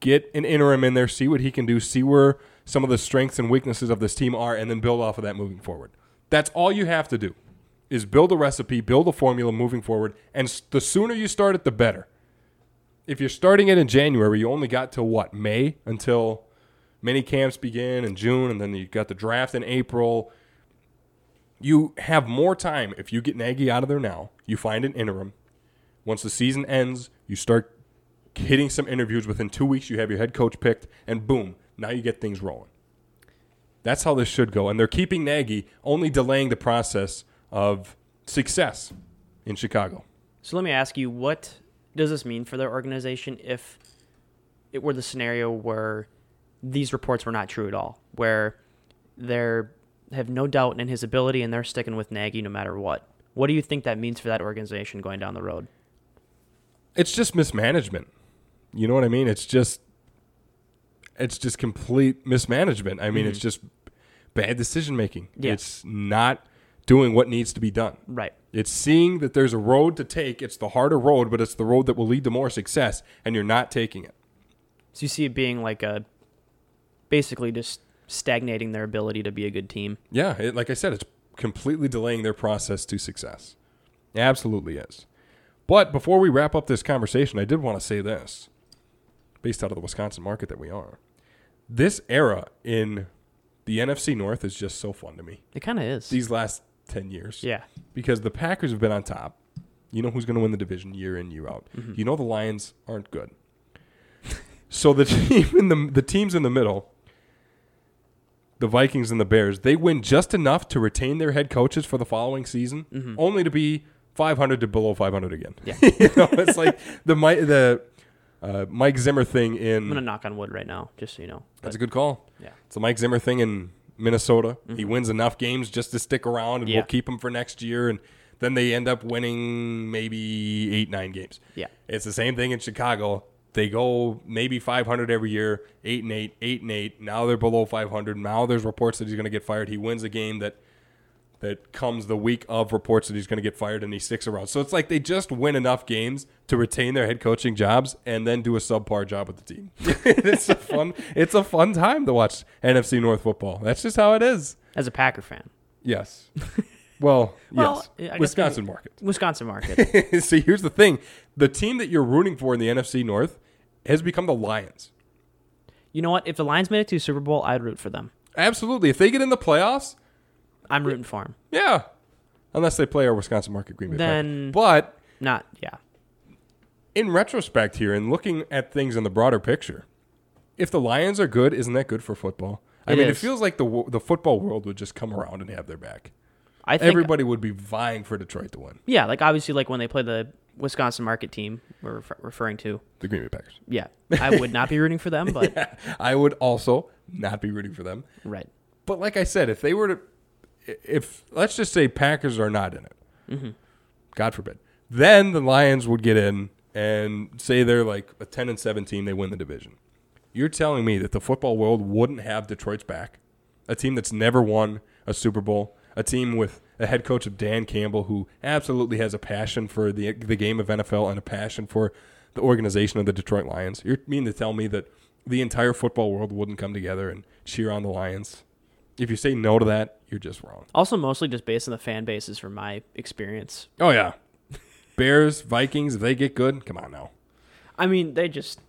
Speaker 1: get an interim in there, see what he can do, see where some of the strengths and weaknesses of this team are, and then build off of that moving forward. That's all you have to do is build a recipe, build a formula moving forward, and the sooner you start it, the better. If you're starting it in January, you only got to what May until minicamps begin in June, and then you got the draft in April. You have more time if you get Nagy out of there now. You find an interim. Once the season ends, you start hitting some interviews. Within two weeks, you have your head coach picked, and boom, now you get things rolling. That's how this should go. And they're keeping Nagy, only delaying the process of success in Chicago.
Speaker 2: So let me ask you, what does this mean for their organization if it were the scenario where these reports were not true at all, where they have no doubt in his ability and they're sticking with Nagy no matter what? What do you think that means for that organization going down the road?
Speaker 1: It's just mismanagement. You know what I mean? It's just it's just complete mismanagement. I mean, it's mm-hmm. just bad decision making.
Speaker 2: Yeah.
Speaker 1: It's not doing what needs to be done.
Speaker 2: Right.
Speaker 1: It's seeing that there's a road to take. It's the harder road, but it's the road that will lead to more success, and you're not taking it.
Speaker 2: So you see it being like a basically just stagnating their ability to be a good team.
Speaker 1: Yeah, it, like I said, it's completely delaying their process to success. It absolutely is. But before we wrap up this conversation, I did want to say this, based out of the Wisconsin market that we are. This era in the NFC North is just so fun to me.
Speaker 2: It kind of is.
Speaker 1: These last 10 years.
Speaker 2: yeah.
Speaker 1: because the Packers have been on top. You know who's going to win the division year in year out. Mm-hmm. You know the Lions aren't good. so the team in the the teams in the middle, the Vikings and the Bears, they win just enough to retain their head coaches for the following season, only to be 500 to below 500 again.
Speaker 2: Yeah.
Speaker 1: you know, it's like the the uh, Mike Zimmer thing in.
Speaker 2: I'm gonna knock on wood right now, just so you know.
Speaker 1: That's a good call.
Speaker 2: yeah.
Speaker 1: It's the Mike Zimmer thing in Minnesota. He wins enough games just to stick around, and
Speaker 2: Yeah.
Speaker 1: we'll keep him for next year. And then they end up winning maybe eight, nine games.
Speaker 2: Yeah.
Speaker 1: It's the same thing in Chicago. They go maybe 500 every year, eight and eight, eight and eight. Now they're below 500. Now there's reports that he's going to get fired. He wins a game that that comes the week of reports that he's going to get fired, and he sticks around. So it's like they just win enough games to retain their head coaching jobs and then do a subpar job with the team. it's a fun. It's a fun time to watch NFC North football. That's just how it is.
Speaker 2: As a Packer fan,
Speaker 1: Yes. Well,
Speaker 2: Well,
Speaker 1: yes. Wisconsin market.
Speaker 2: Wisconsin market.
Speaker 1: See, here's the thing: the team that you're rooting for in the NFC North has become the Lions.
Speaker 2: you know what? If the Lions made it to a Super Bowl, I'd root for them.
Speaker 1: Absolutely. If they get in the playoffs,
Speaker 2: I'm rooting for them.
Speaker 1: yeah. Unless they play our Wisconsin market Green Bay.
Speaker 2: Then-
Speaker 1: Packers. but
Speaker 2: Not yeah.
Speaker 1: in retrospect, here and looking at things in the broader picture, if the Lions are good, isn't that good for football? I
Speaker 2: It
Speaker 1: mean, it feels like the the football world would just come around and have their back.
Speaker 2: I think
Speaker 1: Everybody would be vying for Detroit to win.
Speaker 2: yeah, like obviously like when they play the Wisconsin market team we're refer- referring to.
Speaker 1: The Green Bay Packers.
Speaker 2: Yeah, I would not be rooting for them, but
Speaker 1: I would also not be rooting for them.
Speaker 2: right.
Speaker 1: But like I said, if they were to, if let's just say Packers are not in it,
Speaker 2: Mm-hmm.
Speaker 1: God forbid, then the Lions would get in and say they're like a ten and seventeen, they win the division. You're telling me that the football world wouldn't have Detroit's back, a team that's never won a Super Bowl, a team with a head coach of Dan Campbell who absolutely has a passion for the the game of NFL and a passion for the organization of the Detroit Lions. You're mean to tell me that the entire football world wouldn't come together and cheer on the Lions? If you say no to that, you're just wrong.
Speaker 2: Also, mostly just based on the fan bases from my experience.
Speaker 1: Oh yeah, Bears, Vikings, if they get good, come on now.
Speaker 2: I mean, they just,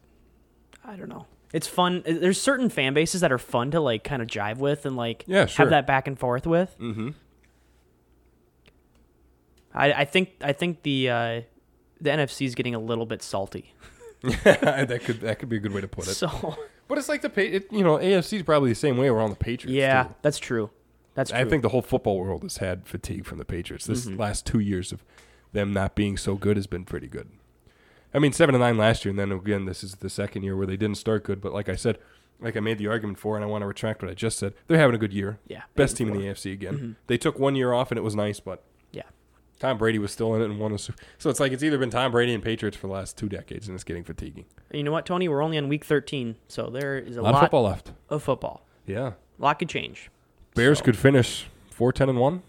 Speaker 2: I don't know. It's fun. There's certain fan bases that are fun to like kind of jive with and like
Speaker 1: Yeah, sure.
Speaker 2: have that back and forth with.
Speaker 1: Mm-hmm.
Speaker 2: I, I think I think the uh, the NFC is getting a little bit salty.
Speaker 1: that could that could be a good way to put it.
Speaker 2: So
Speaker 1: But it's like the it, you know AFC is probably the same way around the Patriots.
Speaker 2: yeah,
Speaker 1: too.
Speaker 2: that's true. That's true.
Speaker 1: I think the whole football world has had fatigue from the Patriots. This
Speaker 2: Mm-hmm.
Speaker 1: last two years of them not being so good has been pretty good. I mean, seven to nine last year, and then again, this is the second year where they didn't start good. But like I said, like I made the argument for, and I want to retract what I just said. They're having a good year.
Speaker 2: Yeah,
Speaker 1: best team
Speaker 2: and
Speaker 1: in the AFC again.
Speaker 2: Mm-hmm.
Speaker 1: They took one year off, and it was nice, but
Speaker 2: yeah.
Speaker 1: Tom Brady was still in it and won a Super. So it's like it's either been Tom Brady and Patriots for the last two decades, and it's getting fatiguing.
Speaker 2: You know what, Tony? We're only on week 13, so there is a
Speaker 1: A lot, of football left.
Speaker 2: of football.
Speaker 1: Yeah,
Speaker 2: A lot could change.
Speaker 1: Bears
Speaker 2: So-
Speaker 1: could finish 4-10 and one.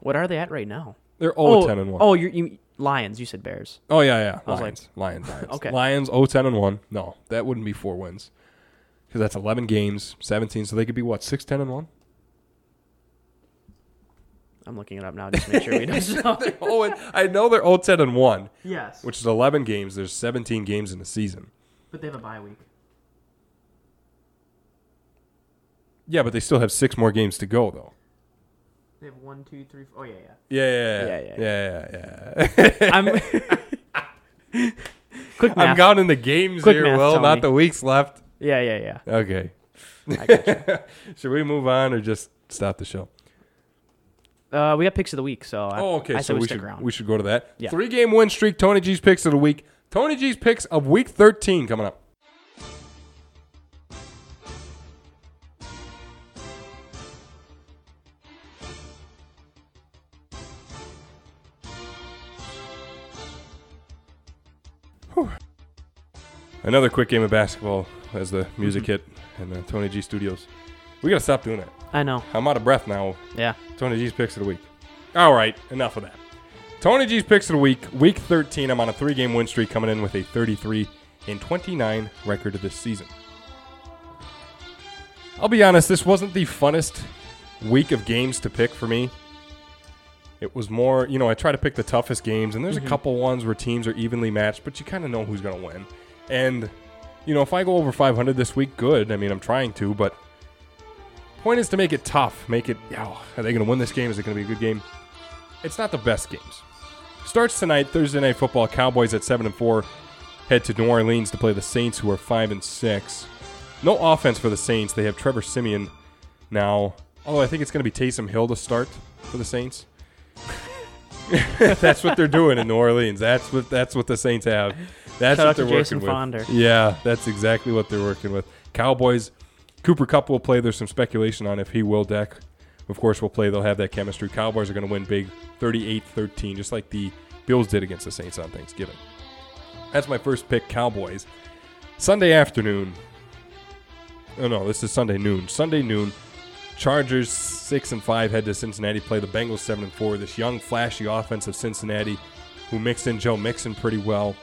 Speaker 2: What are they at right now?
Speaker 1: They're 0 10 and one.
Speaker 2: Oh, you, you Lions. You said Bears.
Speaker 1: Oh yeah, yeah.
Speaker 2: Was
Speaker 1: Lions, Lions, Lions.
Speaker 2: Okay.
Speaker 1: Lions 0-10 and one. No, that wouldn't be four wins because that's eleven games, seventeen. So they could be what 6-10 and one.
Speaker 2: I'm looking it up now just to make sure we don't know.
Speaker 1: oh, and I know they're 0-10 and one,
Speaker 2: yes,
Speaker 1: which is eleven games. There's seventeen games in the season.
Speaker 2: but they have a bye week.
Speaker 1: Yeah, but they still have six more games to go though.
Speaker 2: They have one, two, three. Four. Oh yeah, yeah.
Speaker 1: Yeah, yeah,
Speaker 2: Yeah,
Speaker 1: yeah, yeah, yeah. yeah.
Speaker 2: I'm quick math.
Speaker 1: I'm counting the games
Speaker 2: Quick
Speaker 1: here,
Speaker 2: math,
Speaker 1: Will,
Speaker 2: Tony.
Speaker 1: not the weeks left.
Speaker 2: yeah, yeah, yeah.
Speaker 1: Okay.
Speaker 2: I gotcha.
Speaker 1: Should we move on or just stop the show?
Speaker 2: Uh, we got picks of the week, so I,
Speaker 1: Oh, okay.
Speaker 2: I
Speaker 1: so
Speaker 2: said we,
Speaker 1: we
Speaker 2: stick
Speaker 1: should
Speaker 2: around.
Speaker 1: we should go to that.
Speaker 2: Yeah.
Speaker 1: Three game win streak. Tony G's picks of the week. Tony G's picks of week 13 coming up. Whew. Another quick game of basketball as the music hit in the Tony G studios. We got to stop doing that.
Speaker 2: I know.
Speaker 1: I'm out of breath now.
Speaker 2: Yeah.
Speaker 1: Tony G's picks of the week. All right, enough of that. Tony G's picks of the week. Week 13. I'm on a three-game win streak, coming in with a 33 and 29 record of this season. I'll be honest, this wasn't the funnest week of games to pick for me. It was more, you know, I try to pick the toughest games, and there's a mm-hmm. couple ones where teams are evenly matched, but you kind of know who's going to win. And, you know, if I go over 500 this week, good. I mean, I'm trying to, but point is to make it tough. Make it, oh, are they going to win this game? Is it going to be a good game? It's not the best games. Starts tonight, Thursday night football. Cowboys at seven and four head to New Orleans to play the Saints, who are five and six. No offense for the Saints. They have Trevor Siemian now. Although I think it's going to be Taysom Hill to start for the Saints. that's what they're doing in New Orleans. That's what that's what the Saints have. That's
Speaker 2: Shout
Speaker 1: what they're
Speaker 2: Jason
Speaker 1: working
Speaker 2: Fonder.
Speaker 1: with. Yeah, that's exactly what they're working with. Cowboys. Cooper Cup will play. There's some speculation on if he will deck. Of course, we'll play. They'll have that chemistry. Cowboys are going to win big, 38-13, just like the Bills did against the Saints on Thanksgiving. That's my first pick. Cowboys. Sunday afternoon. Oh no, this is Sunday noon. Sunday noon. Chargers six and five head to Cincinnati. Play the Bengals seven and four. This young, flashy offense of Cincinnati, who mixed in Joe Mixon pretty well.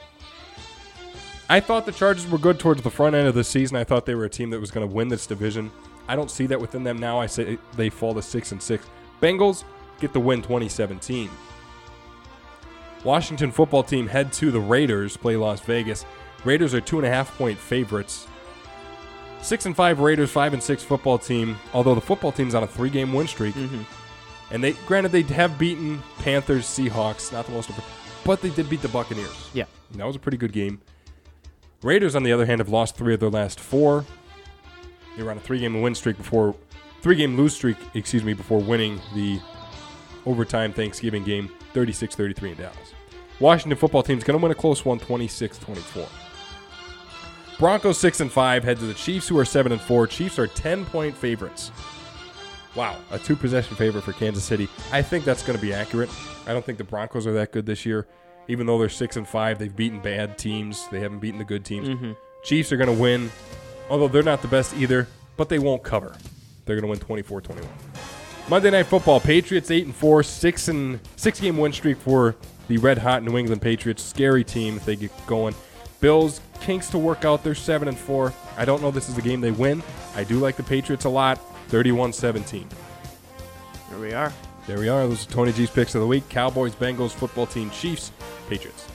Speaker 1: I thought the Chargers were good towards the front end of the season. I thought they were a team that was going to win this division. I don't see that within them now. I say they fall to six and six. Bengals get the win 2017. Washington football team head to the Raiders, play Las Vegas. Raiders are two and a half point favorites. Six and five Raiders, five and six football team. Although the football team's on a three game win streak, mm-hmm. and they granted they have beaten Panthers, Seahawks, not the most, but they did beat the Buccaneers.
Speaker 2: Yeah.
Speaker 1: And that was a pretty good game. Raiders, on the other hand, have lost three of their last four. They were on a three-game win streak before, three-game lose streak, excuse me, before winning the overtime Thanksgiving game, 36-33 in Dallas. Washington football team's going to win a close one, 26-24. Broncos six and five head to the Chiefs, who are seven and four. Chiefs are ten-point favorites. Wow, a two-possession favorite for Kansas City. I think that's going to be accurate. I don't think the Broncos are that good this year. Even though they're six and five, they've beaten bad teams. They haven't beaten the good teams. Mm-hmm. Chiefs are going to win, although they're not the best either, but they won't cover. They're going to win 24-21. Monday Night Football: Patriots eight and four, six and six game win streak for the red hot New England Patriots. Scary team if they get going. Bills kinks to work out. They're seven and four. I don't know this is the game they win. I do like the Patriots a lot. 31-17.
Speaker 2: Here we are.
Speaker 1: There we are. Those are Tony G's picks of the week. Cowboys, Bengals, football team, Chiefs, Patriots.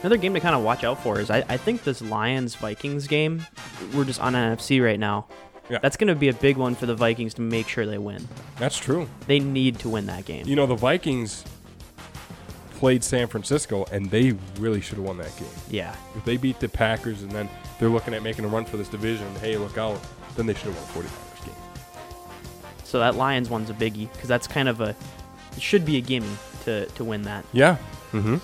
Speaker 2: Another game to kind of watch out for is I, I think this Lions Vikings game, we're just on NFC right now.
Speaker 1: Yeah.
Speaker 2: That's going to be a big one for the Vikings to make sure they win.
Speaker 1: That's true.
Speaker 2: They need to win that game.
Speaker 1: You know, the Vikings played San Francisco, and they really should have won that game.
Speaker 2: Yeah.
Speaker 1: If they beat the Packers and then they're looking at making a run for this division, hey, look out, then they should have won the 49ers game.
Speaker 2: So that Lions one's a biggie because that's kind of a it should be a gimme to to win that.
Speaker 1: Yeah. Mm-hmm.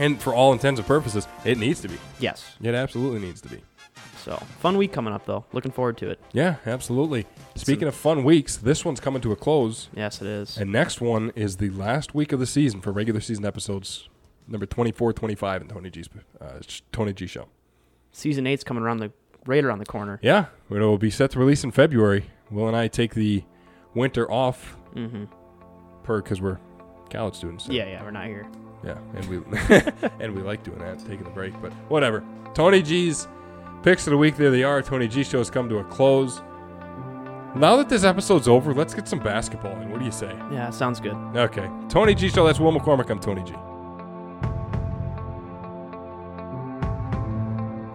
Speaker 1: And for all intents and purposes, it needs to be.
Speaker 2: Yes.
Speaker 1: It absolutely needs to be.
Speaker 2: So fun week coming up though. Looking forward to it.
Speaker 1: Yeah, absolutely. Speaking of fun weeks, this one's coming to a close.
Speaker 2: Yes, it is.
Speaker 1: And next one is the last week of the season for regular season episodes, number 24, 25 in Tony G's uh, Tony G show.
Speaker 2: Season eight's coming around the right around the corner.
Speaker 1: Yeah, it will be set to release in February. Will and I take the winter off
Speaker 2: Mm-hmm.
Speaker 1: per because we're college students. so-
Speaker 2: Yeah, yeah, we're not here.
Speaker 1: yeah, and we and we like doing that, taking a break. But whatever. Tony G's picks of the week. There they are. Tony G show has come to a close. Now that this episode's over, let's get some basketball in. What do you say?
Speaker 2: Yeah, sounds good.
Speaker 1: Okay. Tony G Show. That's Will McCormick. I'm Tony G.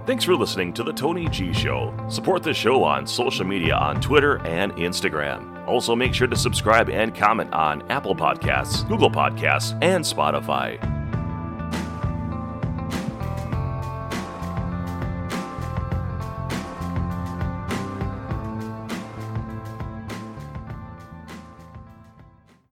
Speaker 3: Thanks for listening to The Tony G Show. Support the show on social media on Twitter and Instagram. Also, make sure to subscribe and comment on Apple Podcasts, Google Podcasts, and Spotify.